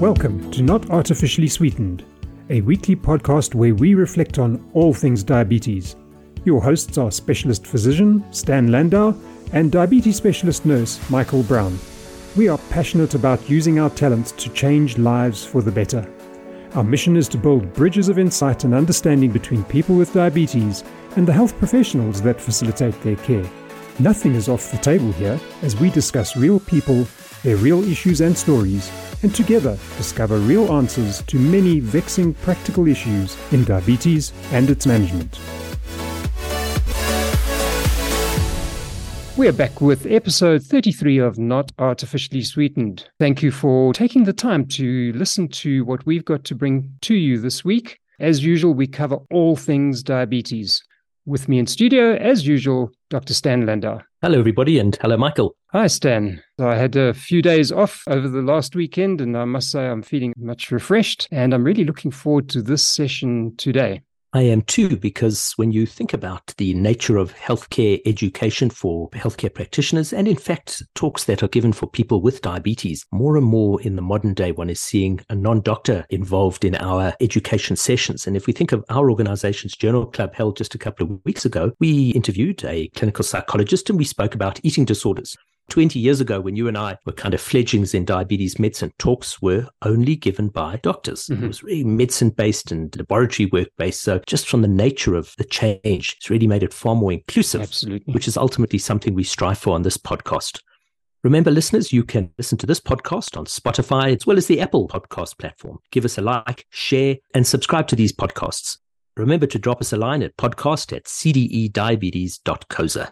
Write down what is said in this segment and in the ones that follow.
Welcome to Not Artificially Sweetened, a weekly podcast where we reflect on all things diabetes. Your hosts are specialist physician Stan Landau and diabetes specialist nurse Michael Brown. We are passionate about using our talents to change lives for the better. Our mission is to build bridges of insight and understanding between people with diabetes and the health professionals that facilitate their care. Nothing is off the table here as we discuss real people, their real issues and stories, and together discover real answers to many vexing practical issues in diabetes and its management. We're back with episode 33 of Not Artificially Sweetened. Thank you for taking the time to listen to what we've got to bring to you this week. As usual, we cover all things diabetes. With me in studio, as usual, Dr. Stan Landau. Hello, everybody, and hello, Michael. Hi, Stan. So I had a few days off over the last weekend, and I must say I'm feeling much refreshed, and I'm really looking forward to this session today. I am too, because when you think about the nature of healthcare education for healthcare practitioners, and in fact, talks that are given for people with diabetes, more and more in the modern day, one is seeing a non doctor involved in our education sessions. And if we think of our organization's journal club held just a couple of weeks ago, we interviewed a clinical psychologist and we spoke about eating disorders. 20 years ago, when you and I were kind of fledglings in diabetes medicine, talks were only given by doctors. Mm-hmm. It was really medicine based and laboratory work based. So, just from the nature of the change, it's really made it far more inclusive, Absolutely. which is ultimately something we strive for on this podcast. Remember, listeners, you can listen to this podcast on Spotify as well as the Apple podcast platform. Give us a like, share, and subscribe to these podcasts. Remember to drop us a line at podcast at cdediabetes.coza.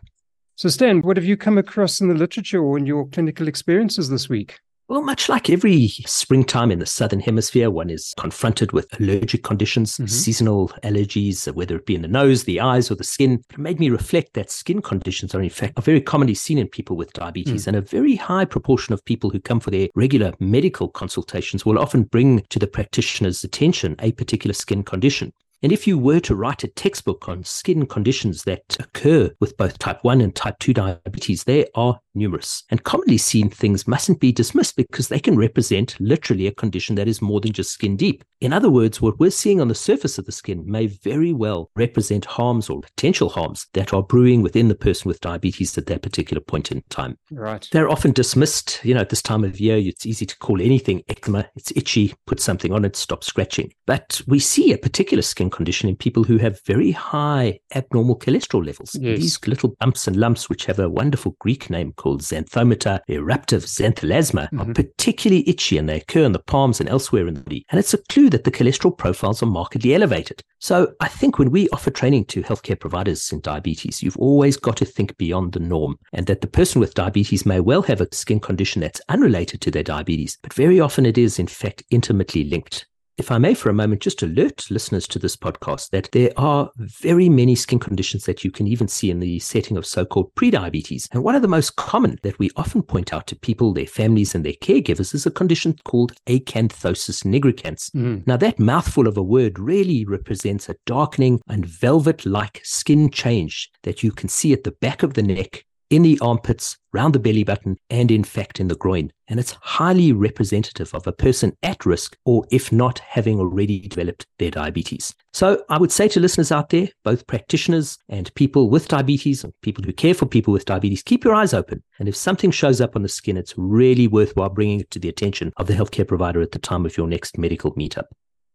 So, Stan, what have you come across in the literature or in your clinical experiences this week? Well, much like every springtime in the southern hemisphere, one is confronted with allergic conditions, mm-hmm. seasonal allergies, whether it be in the nose, the eyes, or the skin. It made me reflect that skin conditions are, in fact, are very commonly seen in people with diabetes, mm. and a very high proportion of people who come for their regular medical consultations will often bring to the practitioner's attention a particular skin condition. And if you were to write a textbook on skin conditions that occur with both type 1 and type 2 diabetes, there are numerous. And commonly seen things mustn't be dismissed because they can represent literally a condition that is more than just skin deep. In other words, what we're seeing on the surface of the skin may very well represent harms or potential harms that are brewing within the person with diabetes at that particular point in time. Right. They're often dismissed. You know, at this time of year, it's easy to call anything eczema. It's itchy, put something on it, stop scratching. But we see a particular skin condition in people who have very high abnormal cholesterol levels. Yes. These little bumps and lumps, which have a wonderful Greek name called xanthomata eruptive xanthelasma, mm-hmm. are particularly itchy and they occur in the palms and elsewhere in the body. And it's a clue that the cholesterol profiles are markedly elevated. So I think when we offer training to healthcare providers in diabetes, you've always got to think beyond the norm and that the person with diabetes may well have a skin condition that's unrelated to their diabetes, but very often it is in fact intimately linked. If I may, for a moment, just alert listeners to this podcast that there are very many skin conditions that you can even see in the setting of so called prediabetes. And one of the most common that we often point out to people, their families, and their caregivers is a condition called acanthosis nigricans. Mm. Now, that mouthful of a word really represents a darkening and velvet like skin change that you can see at the back of the neck in the armpits, round the belly button, and in fact in the groin. And it's highly representative of a person at risk or if not having already developed their diabetes. So I would say to listeners out there, both practitioners and people with diabetes and people who care for people with diabetes, keep your eyes open. And if something shows up on the skin, it's really worthwhile bringing it to the attention of the healthcare provider at the time of your next medical meetup.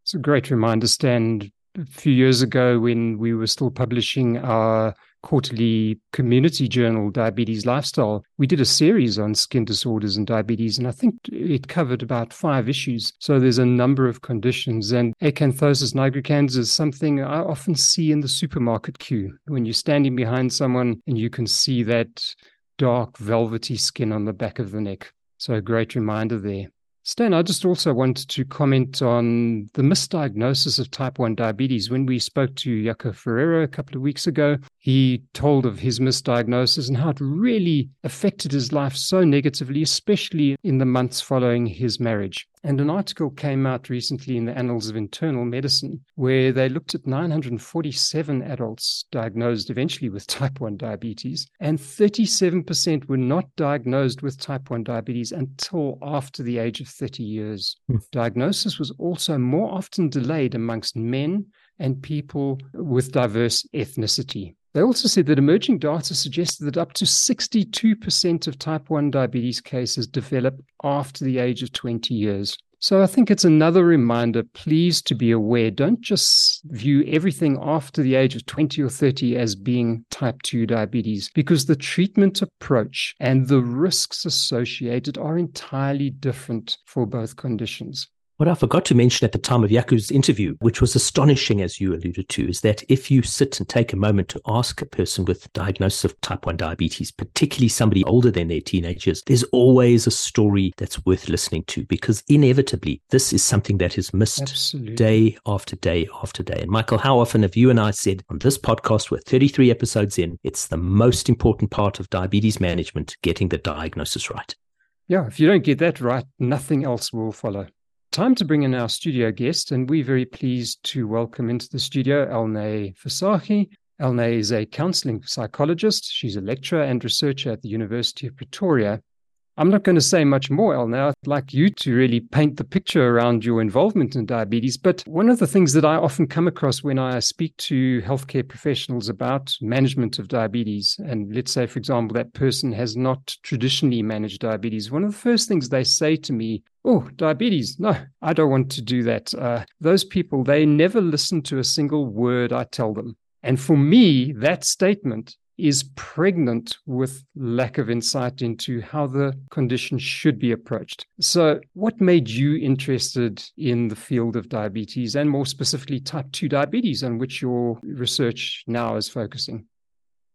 It's a great reminder, Stan. A few years ago, when we were still publishing our quarterly community journal, Diabetes Lifestyle, we did a series on skin disorders and diabetes, and I think it covered about five issues. So there's a number of conditions, and acanthosis nigricans is something I often see in the supermarket queue when you're standing behind someone and you can see that dark, velvety skin on the back of the neck. So a great reminder there. Stan, I just also wanted to comment on the misdiagnosis of type 1 diabetes. When we spoke to Jaco Ferreira a couple of weeks ago, he told of his misdiagnosis and how it really affected his life so negatively, especially in the months following his marriage. And an article came out recently in the Annals of Internal Medicine where they looked at 947 adults diagnosed eventually with type 1 diabetes, and 37% were not diagnosed with type 1 diabetes until after the age of 30 years. Mm. Diagnosis was also more often delayed amongst men and people with diverse ethnicity. They also said that emerging data suggested that up to 62% of type 1 diabetes cases develop after the age of 20 years. So I think it's another reminder, please, to be aware. Don't just view everything after the age of 20 or 30 as being type 2 diabetes, because the treatment approach and the risks associated are entirely different for both conditions. What I forgot to mention at the time of Jaco's interview, which was astonishing as you alluded to, is that if you sit and take a moment to ask a person with diagnosis of type 1 diabetes, particularly somebody older than their teenagers, there's always a story that's worth listening to because inevitably this is something that is missed Absolutely. day after day after day. And Michael, how often have you and I said on this podcast, we're 33 episodes in, it's the most important part of diabetes management, getting the diagnosis right. Yeah, if you don't get that right, nothing else will follow. Time to bring in our studio guest, and we're very pleased to welcome into the studio Elné Visagie. Elné is a counseling psychologist. She's a lecturer and researcher at the University of Pretoria. I'm not going to say much more, El. Now, I'd like you to really paint the picture around your involvement in diabetes. But one of the things that I often come across when I speak to healthcare professionals about management of diabetes, and let's say, for example, that person has not traditionally managed diabetes, one of the first things they say to me Oh, diabetes. No, I don't want to do that. Uh, those people, they never listen to a single word I tell them. And for me, that statement is pregnant with lack of insight into how the condition should be approached. So, what made you interested in the field of diabetes and more specifically type 2 diabetes, on which your research now is focusing?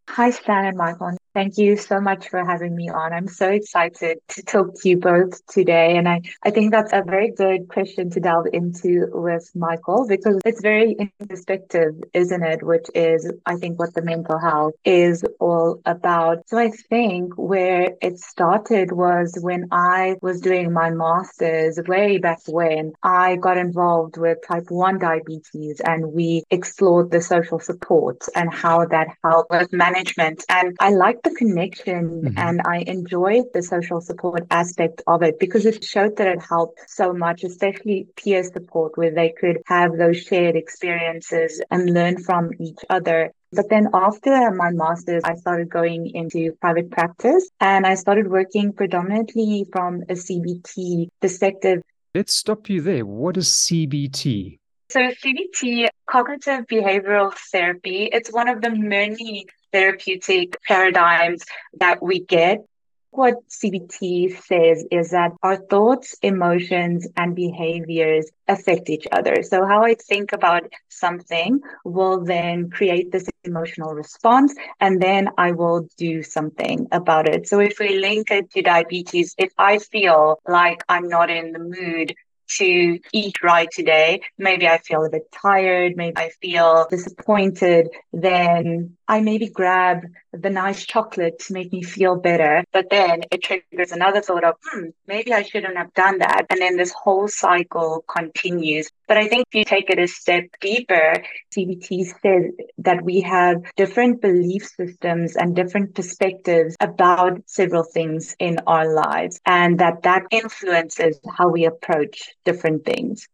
Hi, Stan and Michael. Thank you so much for having me on. I'm so excited to talk to you both today. And I, I think that's a very good question to delve into with Michael because it's very introspective, isn't it? Which is, I think, what the mental health is all about. So I think where it started was when I was doing my master's way back when I got involved with type 1 diabetes and we explored the social support and how that helped with management. And I like the connection mm-hmm. and I enjoyed the social support aspect of it because it showed that it helped so much, especially peer support where they could have those shared experiences and learn from each other. But then after my master's, I started going into private practice and I started working predominantly from a CBT perspective. Let's stop you there. What is CBT? So CBT, cognitive behavioral therapy, it's one of the many therapeutic paradigms that we get. What CBT says is that our thoughts, emotions, and behaviors affect each other. So, how I think about something will then create this emotional response, and then I will do something about it. So, if we link it to diabetes, if I feel like I'm not in the mood to eat right today. Maybe I feel a bit tired. Maybe I feel disappointed. Then I maybe grab the nice chocolate to make me feel better. But then it triggers another thought of, hmm, maybe I shouldn't have done that. And then this whole cycle continues. But I think if you take it a step deeper, CBT says that we have different belief systems and different perspectives about several things in our lives and that that influences how we approach different things.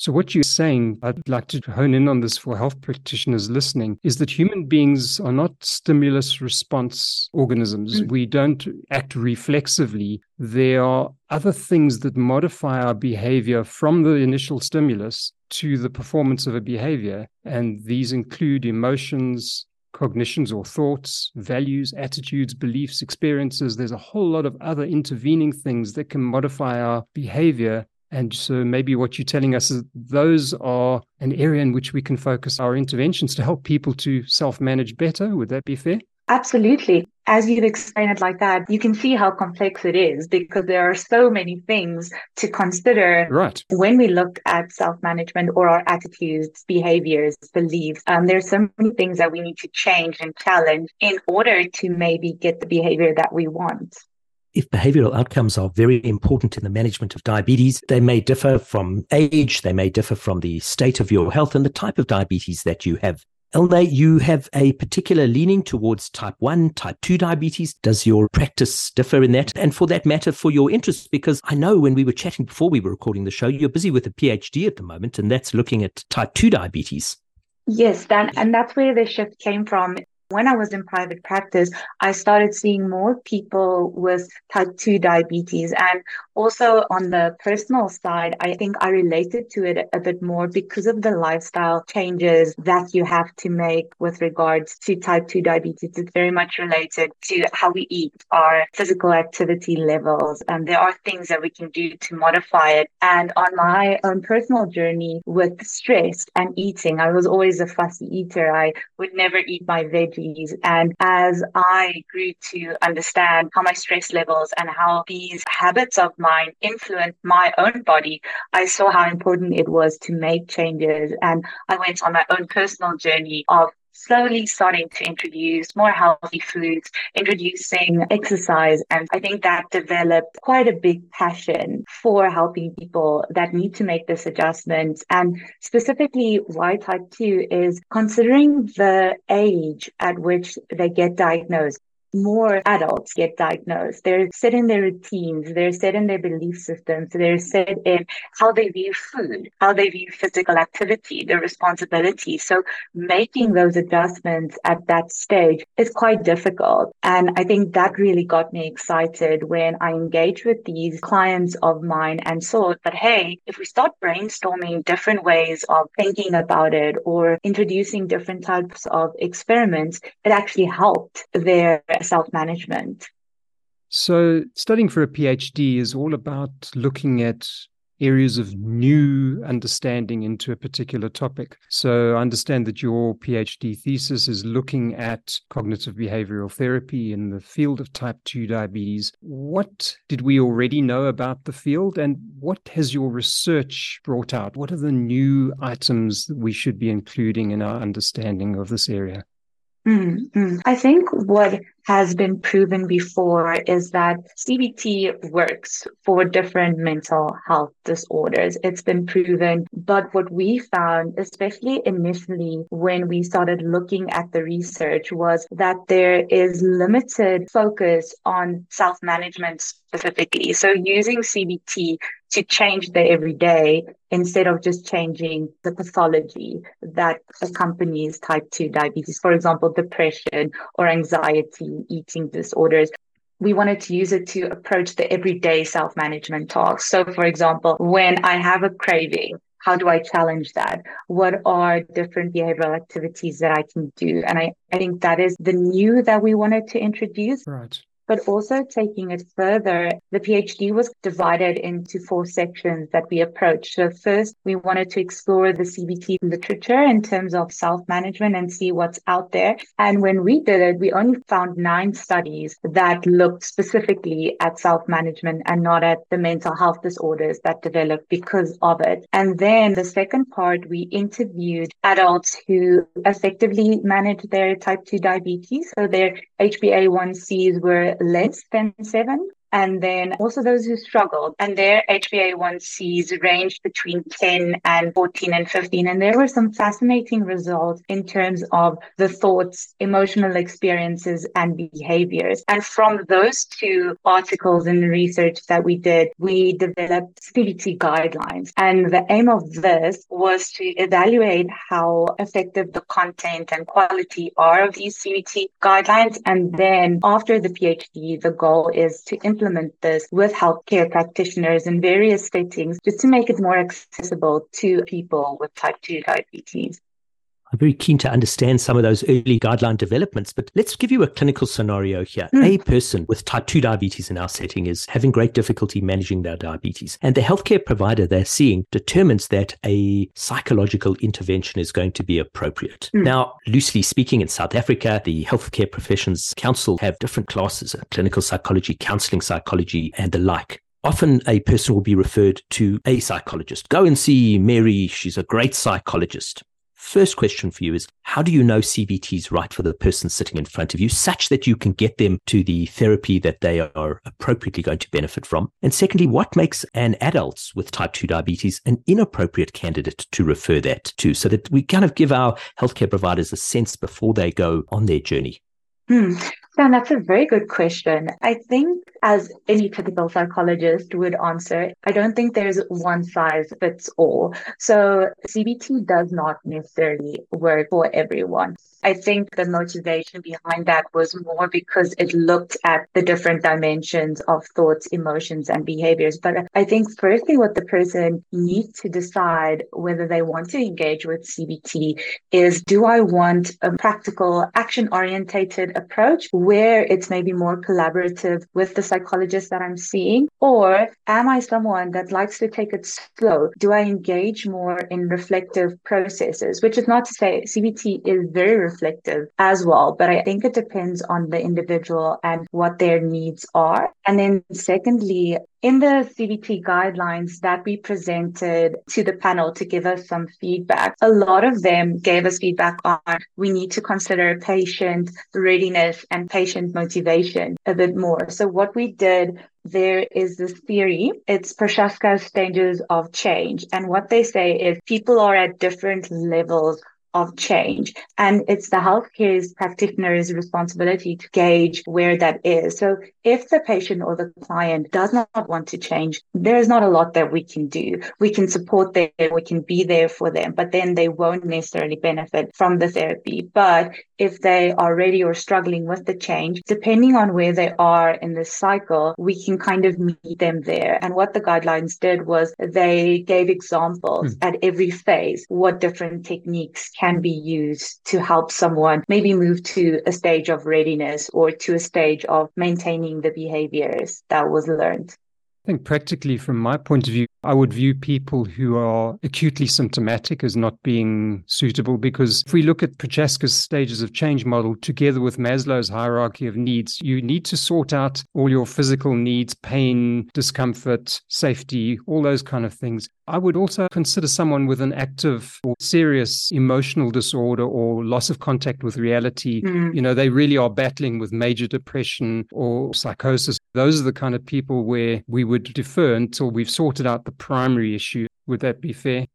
So, what you're saying, I'd like to hone in on this for health practitioners listening, is that human beings are not stimulus response organisms. Mm. We don't act reflexively. There are other things that modify our behavior from the initial stimulus to the performance of a behavior. And these include emotions, cognitions or thoughts, values, attitudes, beliefs, experiences. There's a whole lot of other intervening things that can modify our behavior and so maybe what you're telling us is those are an area in which we can focus our interventions to help people to self manage better. Would that be fair? Absolutely. As you've explained it like that, you can see how complex it is because there are so many things to consider right. when we look at self management or our attitudes, behaviors, beliefs. Um, there's so many things that we need to change and challenge in order to maybe get the behavior that we want. If behavioral outcomes are very important in the management of diabetes, they may differ from age, they may differ from the state of your health and the type of diabetes that you have. Elné, you have a particular leaning towards type 1, type 2 diabetes. Does your practice differ in that? And for that matter, for your interests? Because I know when we were chatting before we were recording the show, you're busy with a PhD at the moment, and that's looking at type 2 diabetes. Yes, Stan, and that's where the shift came from. When I was in private practice, I started seeing more people with type 2 diabetes. And also on the personal side, I think I related to it a bit more because of the lifestyle changes that you have to make with regards to type 2 diabetes. It's very much related to how we eat, our physical activity levels. And there are things that we can do to modify it. And on my own personal journey with stress and eating, I was always a fussy eater. I would never eat my veggies and as I grew to understand how my stress levels and how these habits of mine influence my own body, I saw how important it was to make changes. And I went on my own personal journey of slowly starting to introduce more healthy foods, introducing exercise. And I think that developed quite a big passion for helping people that need to make this adjustment. And specifically, why type 2 is considering the age at which they get diagnosed more adults get diagnosed. They're set in their routines, they're set in their belief systems, they're set in how they view food, how they view physical activity, their responsibility. So making those adjustments at that stage is quite difficult. And I think that really got me excited when I engaged with these clients of mine and saw that, hey, if we start brainstorming different ways of thinking about it or introducing different types of experiments, it actually helped their self management. So, studying for a PhD is all about looking at areas of new understanding into a particular topic. So, I understand that your PhD thesis is looking at cognitive behavioral therapy in the field of type 2 diabetes. What did we already know about the field, and what has your research brought out? What are the new items that we should be including in our understanding of this area? Mm-hmm. I think what has been proven before is that CBT works for different mental health disorders. It's been proven. But what we found, especially initially when we started looking at the research, was that there is limited focus on self management specifically. So using CBT to change the everyday instead of just changing the pathology that accompanies type 2 diabetes, for example, depression or anxiety eating disorders we wanted to use it to approach the everyday self management tasks. So, for example, when I have a craving, how do I challenge that? What are different behavioral activities that I can do? And I, I think that is the new that we wanted to introduce. Right but also taking it further. The PhD was divided into four sections that we approached. So first, we wanted to explore the CBT literature in terms of self-management and see what's out there. And when we did it, we only found nine studies that looked specifically at self-management and not at the mental health disorders that developed because of it. And then the second part, we interviewed adults who effectively managed their type 2 diabetes. So their HbA1cs were less than seven and then also those who struggled and their HbA1cs ranged between 10 and 14 and 15 and there were some fascinating results in terms of the thoughts emotional experiences and behaviors. And from those two articles and research that we did we developed CBT guidelines. And the aim of this was to evaluate how effective the content and quality are of these CBT guidelines. And then after the PhD the goal is to implement implement this with healthcare practitioners in various settings just to make it more accessible to people with type 2 diabetes. I'm very keen to understand some of those early guideline developments, but let's give you a clinical scenario here. Mm. A person with type 2 diabetes in our setting is having great difficulty managing their diabetes, and the healthcare provider they're seeing determines that a psychological intervention is going to be appropriate. Mm. Now, loosely speaking, in South Africa, the Healthcare Professions Council have different classes clinical psychology, counseling psychology, and the like often a person will be referred to a psychologist. Go and see Mary. She's a great psychologist first question for you is how do you know CBT is right for the person sitting in front of you, such that you can get them to the therapy that they are appropriately going to benefit from? And secondly, what makes an adult with type 2 diabetes an inappropriate candidate to refer that to so that we kind of give our healthcare providers a sense before they go on their journey? Hmm. Stan, that's a very good question. I think, as any typical psychologist would answer, I don't think there's one size fits all. So, CBT does not necessarily work for everyone. I think the motivation behind that was more because it looked at the different dimensions of thoughts, emotions, and behaviors. But I think, firstly, what the person needs to decide whether they want to engage with CBT is do I want a practical, action orientated approach where it's maybe more collaborative with the psychologist that I'm seeing? Or am I someone that likes to take it slow? Do I engage more in reflective processes? Which is not to say CBT is very reflective as well. But I think it depends on the individual and what their needs are. And then secondly, in the CBT guidelines that we presented to the panel to give us some feedback, a lot of them gave us feedback on we need to consider patient readiness and patient motivation a bit more. So what we did there is this theory. It's Prochaska's stages of change. And what they say is people are at different levels of change. And it's the healthcare practitioner's responsibility to gauge where that is. So if the patient or the client does not want to change, there is not a lot that we can do. We can support them, we can be there for them, but then they won't necessarily benefit from the therapy. But if they are ready or struggling with the change, depending on where they are in the cycle, we can kind of meet them there. And what the guidelines did was they gave examples mm. at every phase, what different techniques can be used to help someone maybe move to a stage of readiness or to a stage of maintaining the behaviors that was learned. Think practically, from my point of view, I would view people who are acutely symptomatic as not being suitable because if we look at Prochaska's stages of change model together with Maslow's hierarchy of needs, you need to sort out all your physical needs, pain, discomfort, safety, all those kind of things. I would also consider someone with an active or serious emotional disorder or loss of contact with reality. Mm. You know, they really are battling with major depression or psychosis. Those are the kind of people where we would defer until we've sorted out the primary issue. Would that be fair?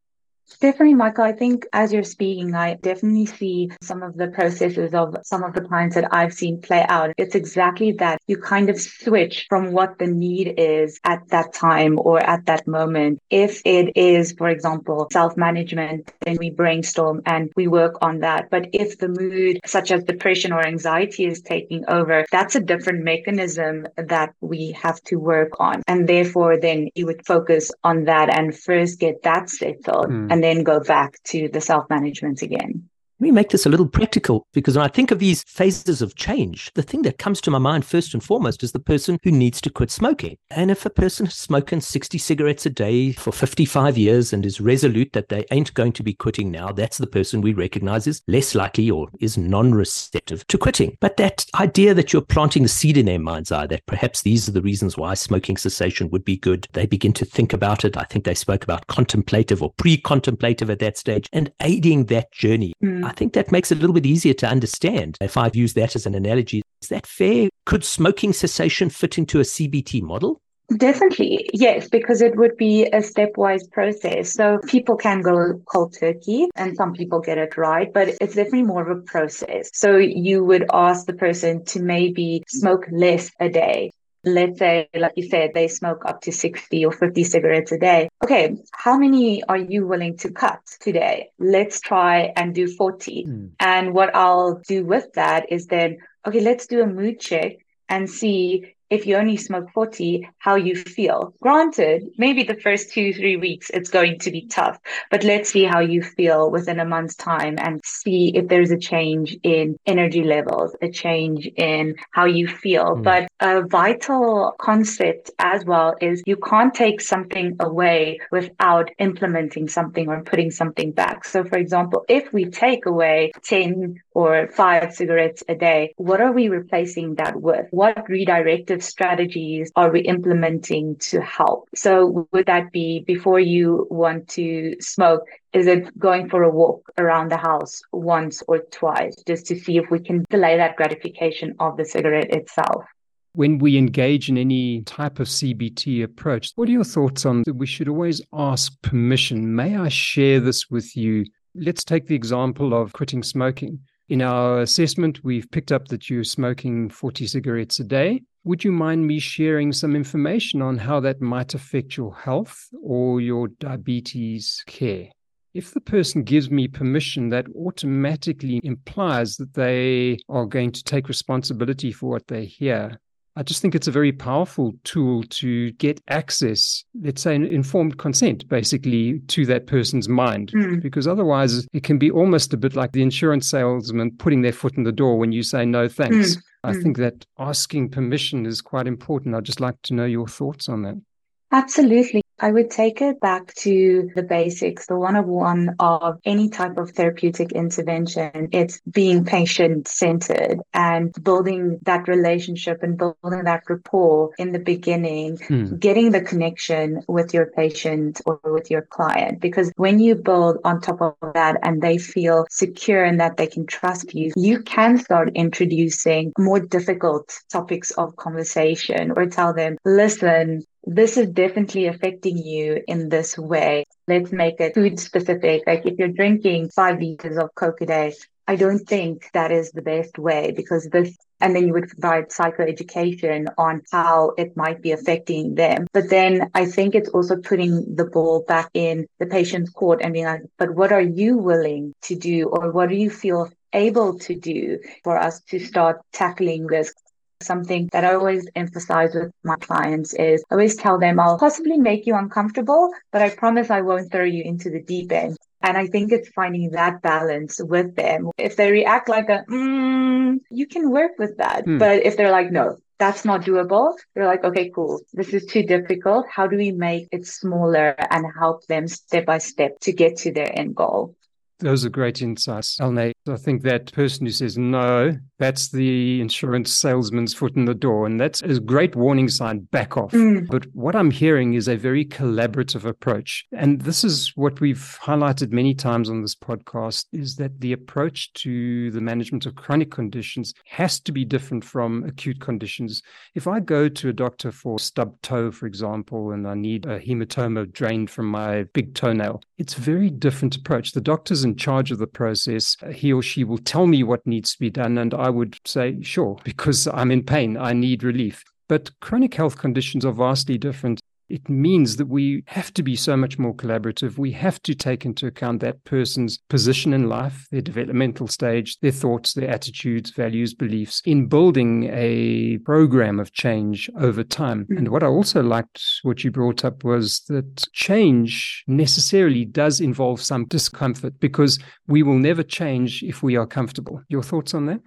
Definitely, Michael. I think as you're speaking, I definitely see some of the processes of some of the clients that I've seen play out. It's exactly that you kind of switch from what the need is at that time or at that moment. If it is, for example, self management, then we brainstorm and we work on that. But if the mood, such as depression or anxiety, is taking over, that's a different mechanism that we have to work on. And therefore, then you would focus on that and first get that settled. Mm and then go back to the self management again. Let me make this a little practical because when I think of these phases of change, the thing that comes to my mind first and foremost is the person who needs to quit smoking. And if a person has smoking 60 cigarettes a day for 55 years and is resolute that they ain't going to be quitting now, that's the person we recognize is less likely or is non receptive to quitting. But that idea that you're planting the seed in their mind's eye, that perhaps these are the reasons why smoking cessation would be good, they begin to think about it. I think they spoke about contemplative or pre contemplative at that stage and aiding that journey. Mm. I think that makes it a little bit easier to understand. If I've used that as an analogy, is that fair? Could smoking cessation fit into a CBT model? Definitely, yes, because it would be a stepwise process. So people can go cold turkey and some people get it right, but it's definitely more of a process. So you would ask the person to maybe smoke less a day let's say, like you said, they smoke up to 60 or 50 cigarettes a day. Okay, how many are you willing to cut today? Let's try and do 40. Mm. And what I'll do with that is then, okay, let's do a mood check and see if you only smoke 40, how you feel. Granted, maybe the first two, three weeks, it's going to be tough, but let's see how you feel within a month's time and see if there's a change in energy levels, a change in how you feel. Mm. But a vital concept as well is you can't take something away without implementing something or putting something back. So, for example, if we take away 10 or five cigarettes a day, what are we replacing that with? What redirected strategies are we implementing to help? So would that be before you want to smoke? Is it going for a walk around the house once or twice just to see if we can delay that gratification of the cigarette itself? When we engage in any type of CBT approach, what are your thoughts on that we should always ask permission? May I share this with you? Let's take the example of quitting smoking. In our assessment, we've picked up that you're smoking 40 cigarettes a day. Would you mind me sharing some information on how that might affect your health or your diabetes care? If the person gives me permission, that automatically implies that they are going to take responsibility for what they hear. I just think it's a very powerful tool to get access, let's say, informed consent, basically, to that person's mind. Mm. Because otherwise, it can be almost a bit like the insurance salesman putting their foot in the door when you say no thanks. Mm. I mm. think that asking permission is quite important. I'd just like to know your thoughts on that. Absolutely. I would take it back to the basics, the one on one of any type of therapeutic intervention. It's being patient centered and building that relationship and building that rapport in the beginning, mm. getting the connection with your patient or with your client. Because when you build on top of that and they feel secure and that they can trust you, you can start introducing more difficult topics of conversation or tell them, listen, this is definitely affecting you in this way. Let's make it food specific. Like if you're drinking five liters of Coke a day, I don't think that is the best way because this, and then you would provide psychoeducation on how it might be affecting them. But then I think it's also putting the ball back in the patient's court and being like, but what are you willing to do or what do you feel able to do for us to start tackling this Something that I always emphasize with my clients is I always tell them I'll possibly make you uncomfortable, but I promise I won't throw you into the deep end. And I think it's finding that balance with them. If they react like a, mm, you can work with that. Hmm. But if they're like, no, that's not doable. They're like, okay, cool. This is too difficult. How do we make it smaller and help them step by step to get to their end goal? Those are great insights, Elné. I think that person who says no, that's the insurance salesman's foot in the door. And that's a great warning sign back off. Mm. But what I'm hearing is a very collaborative approach. And this is what we've highlighted many times on this podcast is that the approach to the management of chronic conditions has to be different from acute conditions. If I go to a doctor for stub toe, for example, and I need a hematoma drained from my big toenail, it's a very different approach. The doctor's in charge of the process. He or she will tell me what needs to be done. And I would say, sure, because I'm in pain, I need relief. But chronic health conditions are vastly different it means that we have to be so much more collaborative. We have to take into account that person's position in life, their developmental stage, their thoughts, their attitudes, values, beliefs in building a program of change over time. Mm-hmm. And what I also liked, what you brought up, was that change necessarily does involve some discomfort because we will never change if we are comfortable. Your thoughts on that?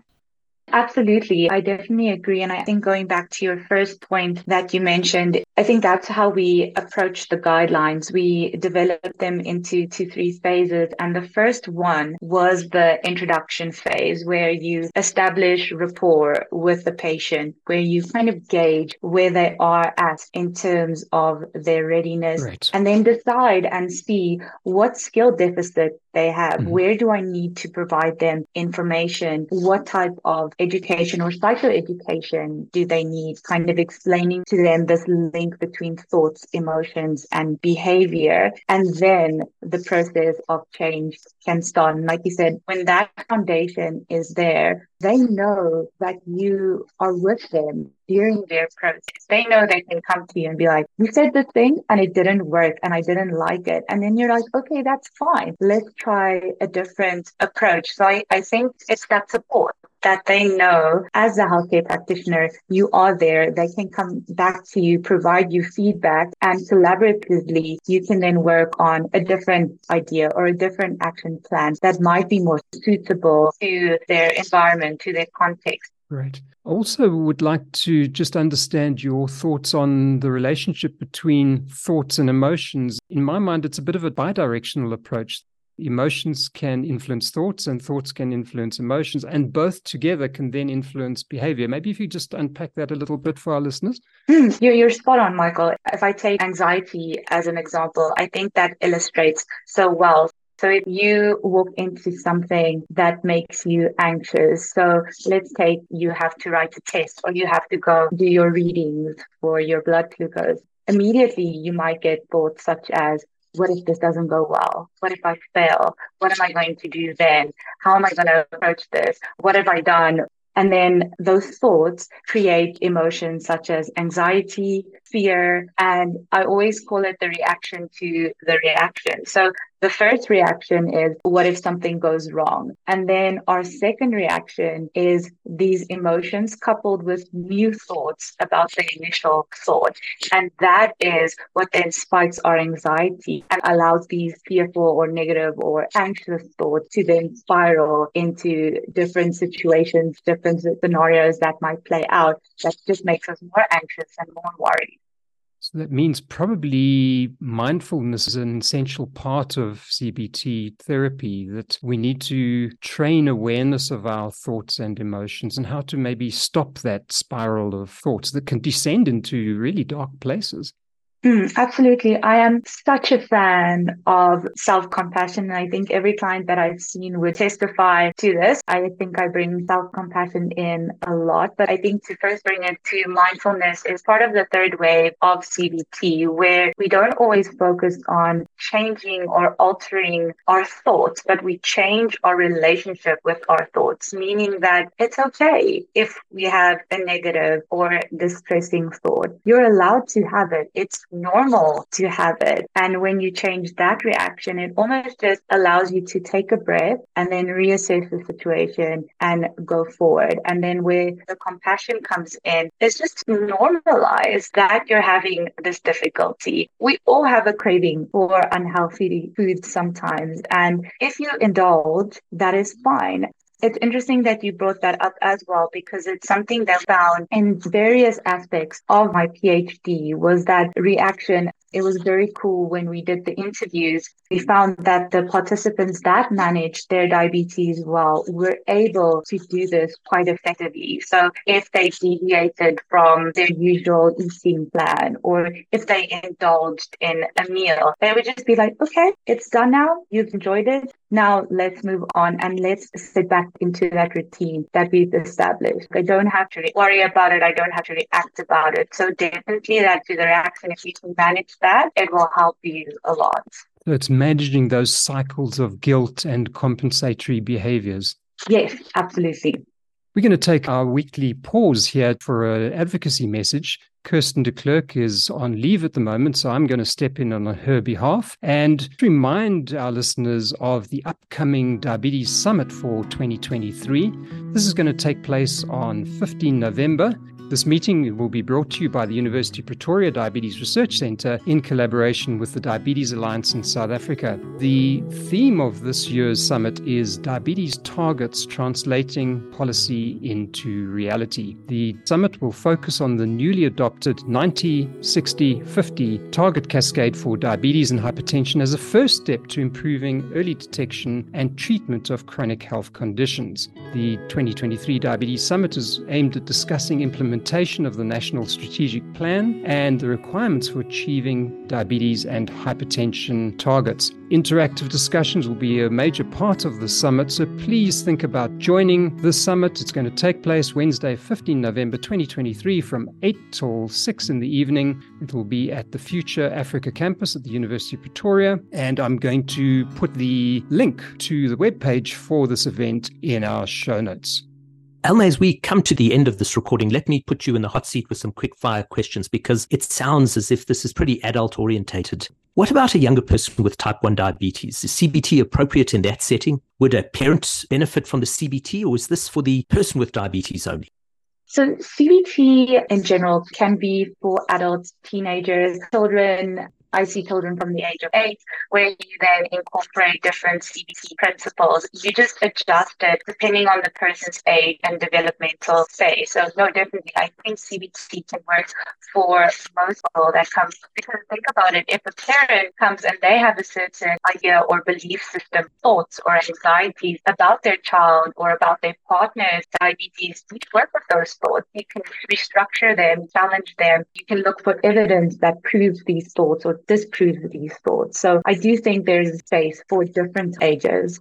Absolutely. I definitely agree. And I think going back to your first point that you mentioned, I think that's how we approach the guidelines. We developed them into two, three phases. And the first one was the introduction phase where you establish rapport with the patient, where you kind of gauge where they are at in terms of their readiness right. and then decide and see what skill deficit they have. Mm-hmm. Where do I need to provide them information? What type of education or psychoeducation do they need? Kind of explaining to them this link between thoughts, emotions, and behavior. And then the process of change can start. And like you said, when that foundation is there, they know that you are with them during their process. They know they can come to you and be like, you said this thing and it didn't work and I didn't like it. And then you're like, okay, that's fine. Let's try a different approach. So I, I think it's that support that they know as a healthcare practitioner, you are there. They can come back to you, provide you feedback and collaboratively, you can then work on a different idea or a different action plan that might be more suitable to their environment, to their context. Right. Also, would like to just understand your thoughts on the relationship between thoughts and emotions. In my mind, it's a bit of a bidirectional approach emotions can influence thoughts and thoughts can influence emotions, and both together can then influence behavior. Maybe if you just unpack that a little bit for our listeners. Mm, you're, you're spot on, Michael. If I take anxiety as an example, I think that illustrates so well so if you walk into something that makes you anxious, so let's take you have to write a test or you have to go do your readings for your blood glucose. Immediately you might get thoughts such as, what if this doesn't go well? What if I fail? What am I going to do then? How am I going to approach this? What have I done? And then those thoughts create emotions such as anxiety, fear, and I always call it the reaction to the reaction. So the first reaction is, what if something goes wrong? And then our second reaction is these emotions coupled with new thoughts about the initial thought. And that is what then spikes our anxiety and allows these fearful or negative or anxious thoughts to then spiral into different situations, different scenarios that might play out that just makes us more anxious and more worried. So that means probably mindfulness is an essential part of CBT therapy, that we need to train awareness of our thoughts and emotions and how to maybe stop that spiral of thoughts that can descend into really dark places. Mm, absolutely. I am such a fan of self compassion. And I think every client that I've seen would testify to this. I think I bring self compassion in a lot, but I think to first bring it to mindfulness is part of the third wave of CBT, where we don't always focus on changing or altering our thoughts, but we change our relationship with our thoughts, meaning that it's okay if we have a negative or distressing thought. You're allowed to have it. It's normal to have it. And when you change that reaction, it almost just allows you to take a breath and then reassess the situation and go forward. And then where the compassion comes in, it's just normalize that you're having this difficulty. We all have a craving for unhealthy food sometimes. And if you indulge, that is fine. It's interesting that you brought that up as well because it's something that found in various aspects of my PhD was that reaction it was very cool when we did the interviews. We found that the participants that managed their diabetes well were able to do this quite effectively. So if they deviated from their usual eating plan or if they indulged in a meal, they would just be like, okay, it's done now. You've enjoyed it. Now let's move on and let's sit back into that routine that we've established. I don't have to worry about it. I don't have to react about it. So definitely that to the reaction, if you can manage that, it will help you a lot. So it's managing those cycles of guilt and compensatory behaviors. Yes, absolutely. We're going to take our weekly pause here for an advocacy message. Kirsten de Klerk is on leave at the moment, so I'm going to step in on her behalf and remind our listeners of the upcoming Diabetes Summit for 2023. This is going to take place on 15 November this meeting will be brought to you by the University of Pretoria Diabetes Research Centre in collaboration with the Diabetes Alliance in South Africa. The theme of this year's summit is Diabetes Targets Translating Policy into Reality. The summit will focus on the newly adopted 90 60 50 target cascade for diabetes and hypertension as a first step to improving early detection and treatment of chronic health conditions. The 2023 Diabetes Summit is aimed at discussing implementation implementation of the National Strategic Plan and the requirements for achieving diabetes and hypertension targets. Interactive discussions will be a major part of the summit, so please think about joining the summit. It's going to take place Wednesday, 15 November 2023 from 8 till 6 in the evening. It will be at the Future Africa campus at the University of Pretoria, and I'm going to put the link to the webpage for this event in our show notes. Elné, as we come to the end of this recording, let me put you in the hot seat with some quick fire questions because it sounds as if this is pretty adult orientated. What about a younger person with type 1 diabetes? Is CBT appropriate in that setting? Would a parent benefit from the CBT or is this for the person with diabetes only? So CBT in general can be for adults, teenagers, children, I see children from the age of eight, where you then incorporate different CBT principles. You just adjust it depending on the person's age and developmental phase. So, no, definitely, I think CBT can work for most people that come. Because think about it, if a parent comes and they have a certain idea or belief system, thoughts or anxieties about their child or about their partner's diabetes, you work with those thoughts. You can restructure them, challenge them. You can look for evidence that proves these thoughts or disproves these thoughts. So I do think there's a space for different ages.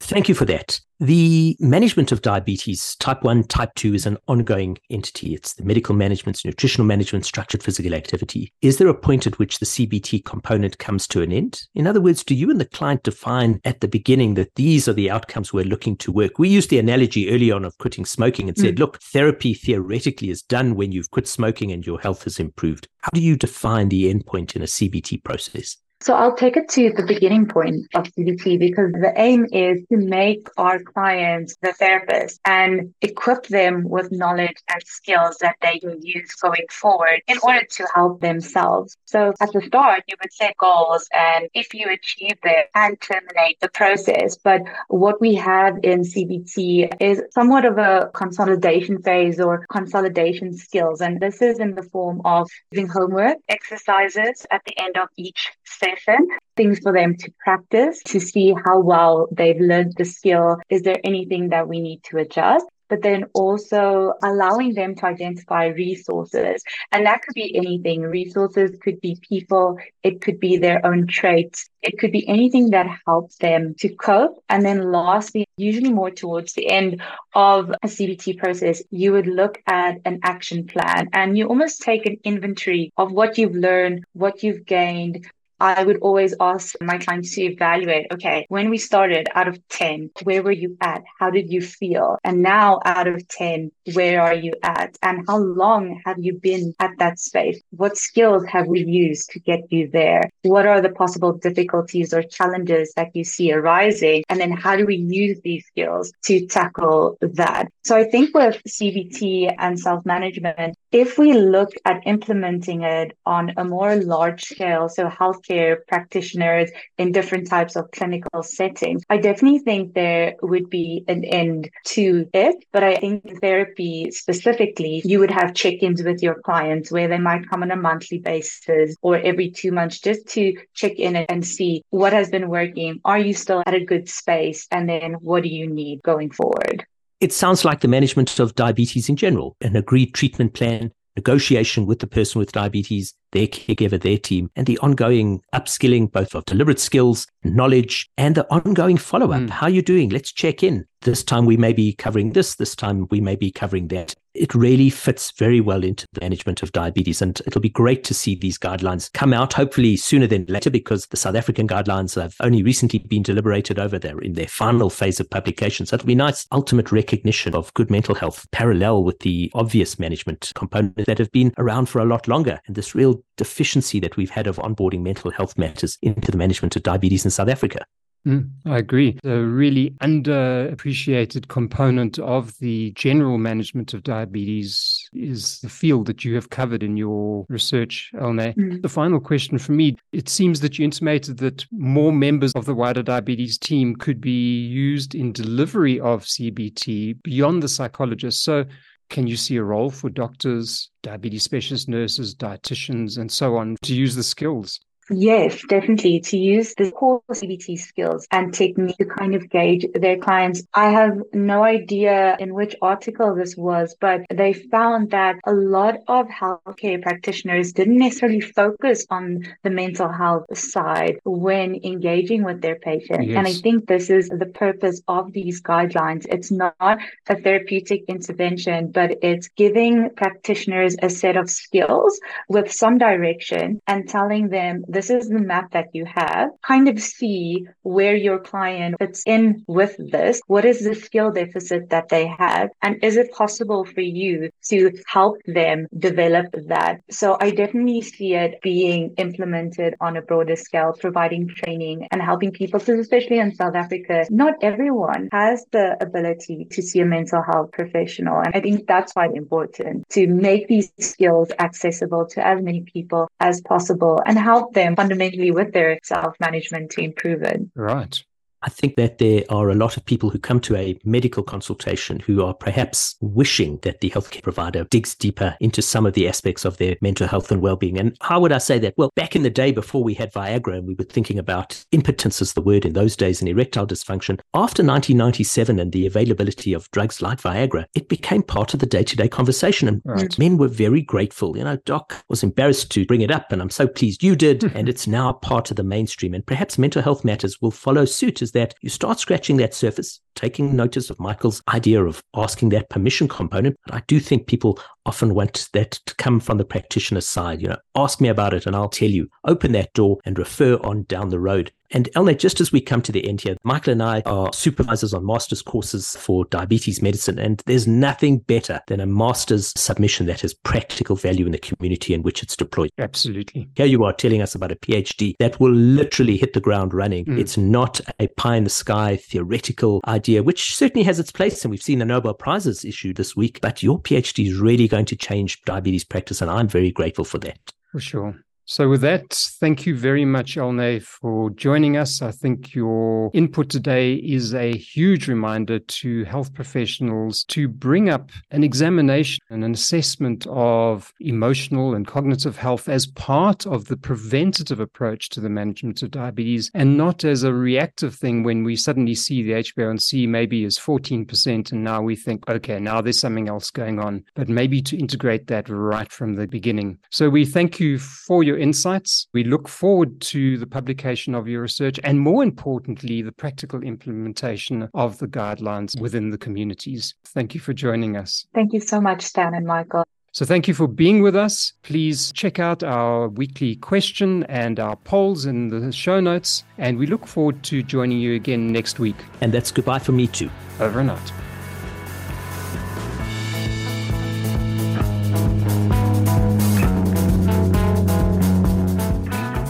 Thank you for that. The management of diabetes, type 1, type 2, is an ongoing entity. It's the medical management, nutritional management, structured physical activity. Is there a point at which the CBT component comes to an end? In other words, do you and the client define at the beginning that these are the outcomes we're looking to work? We used the analogy early on of quitting smoking and said, mm. look, therapy theoretically is done when you've quit smoking and your health has improved. How do you define the endpoint in a CBT process? So I'll take it to the beginning point of CBT because the aim is to make our clients the therapist and equip them with knowledge and skills that they can use going forward in order to help themselves. So at the start, you would set goals and if you achieve them and terminate the process. But what we have in CBT is somewhat of a consolidation phase or consolidation skills. And this is in the form of doing homework exercises at the end of each session session, things for them to practice to see how well they've learned the skill. Is there anything that we need to adjust? but then also allowing them to identify resources. And that could be anything. Resources could be people, it could be their own traits, it could be anything that helps them to cope. And then lastly, usually more towards the end of a CBT process, you would look at an action plan and you almost take an inventory of what you've learned, what you've gained, I would always ask my clients to evaluate, okay, when we started out of 10, where were you at? How did you feel? And now out of 10, where are you at? And how long have you been at that space? What skills have we used to get you there? What are the possible difficulties or challenges that you see arising? And then how do we use these skills to tackle that? So I think with CBT and self management, if we look at implementing it on a more large scale, so healthcare practitioners in different types of clinical settings, I definitely think there would be an end to it. But I think therapy specifically, you would have check ins with your clients where they might come on a monthly basis or every two months just to check in and see what has been working. Are you still at a good space? And then what do you need going forward? It sounds like the management of diabetes in general, an agreed treatment plan, negotiation with the person with diabetes, their caregiver, their team, and the ongoing upskilling both of deliberate skills, knowledge, and the ongoing follow up. Mm. How are you doing? Let's check in. This time we may be covering this, this time we may be covering that. It really fits very well into the management of diabetes. And it'll be great to see these guidelines come out, hopefully sooner than later, because the South African guidelines have only recently been deliberated over there in their final phase of publication. So it'll be nice ultimate recognition of good mental health parallel with the obvious management components that have been around for a lot longer. And this real deficiency that we've had of onboarding mental health matters into the management of diabetes in South Africa. Mm, I agree. A really underappreciated component of the general management of diabetes is the field that you have covered in your research, Elné. Mm. The final question for me it seems that you intimated that more members of the wider diabetes team could be used in delivery of CBT beyond the psychologist. So, can you see a role for doctors, diabetes specialist nurses, dietitians, and so on to use the skills? Yes, definitely. To use the core CBT skills and technique to kind of gauge their clients. I have no idea in which article this was, but they found that a lot of healthcare practitioners didn't necessarily focus on the mental health side when engaging with their patients. Yes. And I think this is the purpose of these guidelines. It's not a therapeutic intervention, but it's giving practitioners a set of skills with some direction and telling them the this is the map that you have. Kind of see where your client fits in with this. What is the skill deficit that they have? And is it possible for you to help them develop that? So I definitely see it being implemented on a broader scale, providing training and helping people, because especially in South Africa, not everyone has the ability to see a mental health professional. And I think that's quite important to make these skills accessible to as many people as possible and help them them fundamentally with their self management to improve it. Right. I think that there are a lot of people who come to a medical consultation who are perhaps wishing that the healthcare provider digs deeper into some of the aspects of their mental health and well-being. And how would I say that? Well, back in the day before we had Viagra and we were thinking about impotence as the word in those days and erectile dysfunction, after 1997 and the availability of drugs like Viagra, it became part of the day-to-day conversation. And right. men were very grateful. You know, doc was embarrassed to bring it up and I'm so pleased you did. and it's now part of the mainstream. And perhaps mental health matters will follow suit is that you start scratching that surface, taking notice of Michael's idea of asking that permission component. I do think people often want that to come from the practitioner's side. You know, ask me about it and I'll tell you. Open that door and refer on down the road. And Elné, just as we come to the end here, Michael and I are supervisors on master's courses for diabetes medicine, and there's nothing better than a master's submission that has practical value in the community in which it's deployed. Absolutely. Here you are telling us about a PhD that will literally hit the ground running. Mm. It's not a pie in the sky theoretical idea, which certainly has its place, and we've seen the Nobel Prizes issued this week, but your PhD is really going to change diabetes practice, and I'm very grateful for that. For sure. So, with that, thank you very much, Elné, for joining us. I think your input today is a huge reminder to health professionals to bring up an examination and an assessment of emotional and cognitive health as part of the preventative approach to the management of diabetes and not as a reactive thing when we suddenly see the HbA1c maybe is 14% and now we think, okay, now there's something else going on, but maybe to integrate that right from the beginning. So, we thank you for your insights. We look forward to the publication of your research and, more importantly, the practical implementation of the guidelines within the communities. Thank you for joining us. Thank you so much, Stan and Michael. So, thank you for being with us. Please check out our weekly question and our polls in the show notes. And we look forward to joining you again next week. And that's goodbye for me, too. Over and out.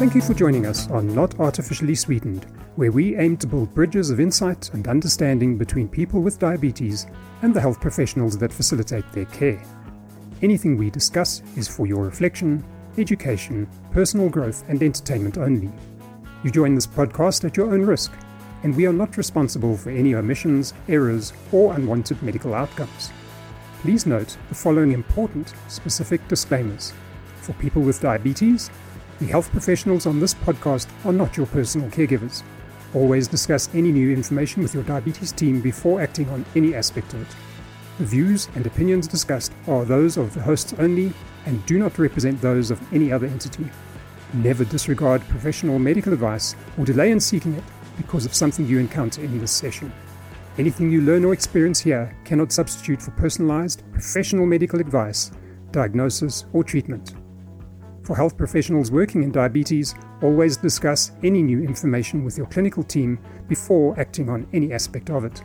Thank you for joining us on Not Artificially Sweetened, where we aim to build bridges of insight and understanding between people with diabetes and the health professionals that facilitate their care. Anything we discuss is for your reflection, education, personal growth, and entertainment only. You join this podcast at your own risk, and we are not responsible for any omissions, errors, or unwanted medical outcomes. Please note the following important, specific disclaimers. For people with diabetes, the health professionals on this podcast are not your personal caregivers. Always discuss any new information with your diabetes team before acting on any aspect of it. The views and opinions discussed are those of the hosts only and do not represent those of any other entity. Never disregard professional medical advice or delay in seeking it because of something you encounter in this session. Anything you learn or experience here cannot substitute for personalized, professional medical advice, diagnosis, or treatment. For health professionals working in diabetes, always discuss any new information with your clinical team before acting on any aspect of it.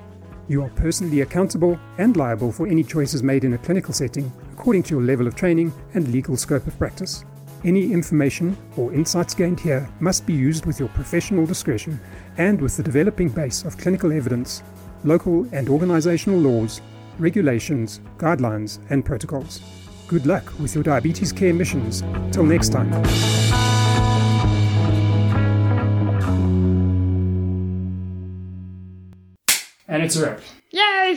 You are personally accountable and liable for any choices made in a clinical setting according to your level of training and legal scope of practice. Any information or insights gained here must be used with your professional discretion and with the developing base of clinical evidence, local and organizational laws, regulations, guidelines, and protocols. Good luck with your diabetes care missions. Till next time. And it's a wrap. Yay!